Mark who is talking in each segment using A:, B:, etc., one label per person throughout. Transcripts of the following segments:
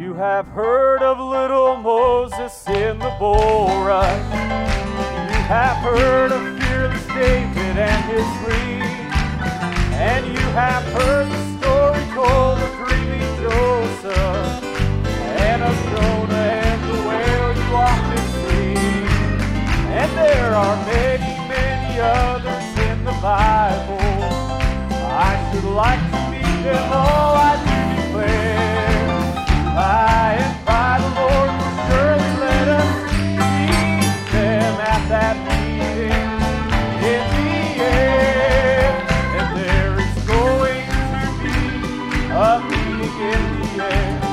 A: You have heard of little Moses in the bull rush. You have heard of fearless David and his dream. And you have heard the story told of dreamy Joseph and of Jonah and the whale you often see. And there are many, many others in the Bible. I should like to meet them all. up in the air.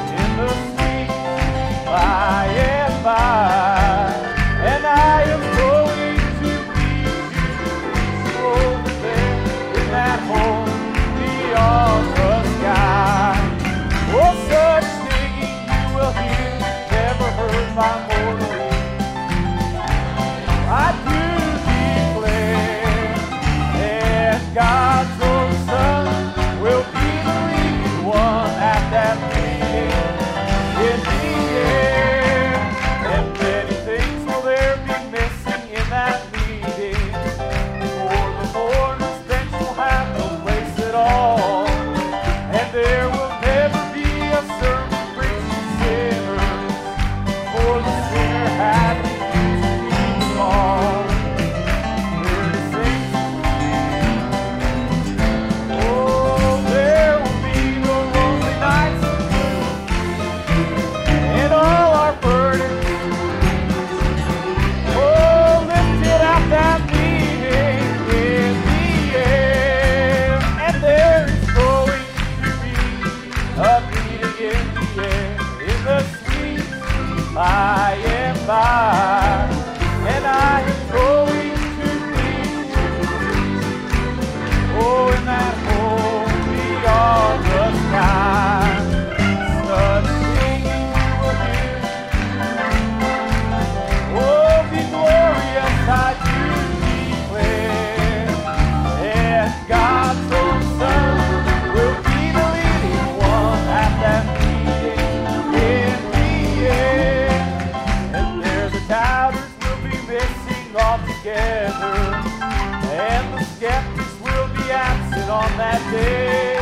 A: on that day.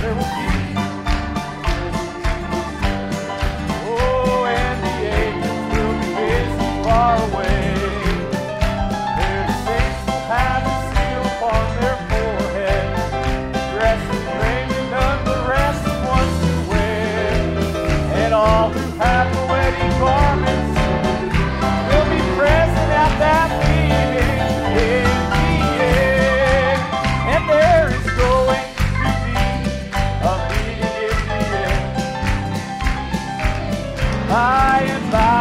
A: they will be by and by.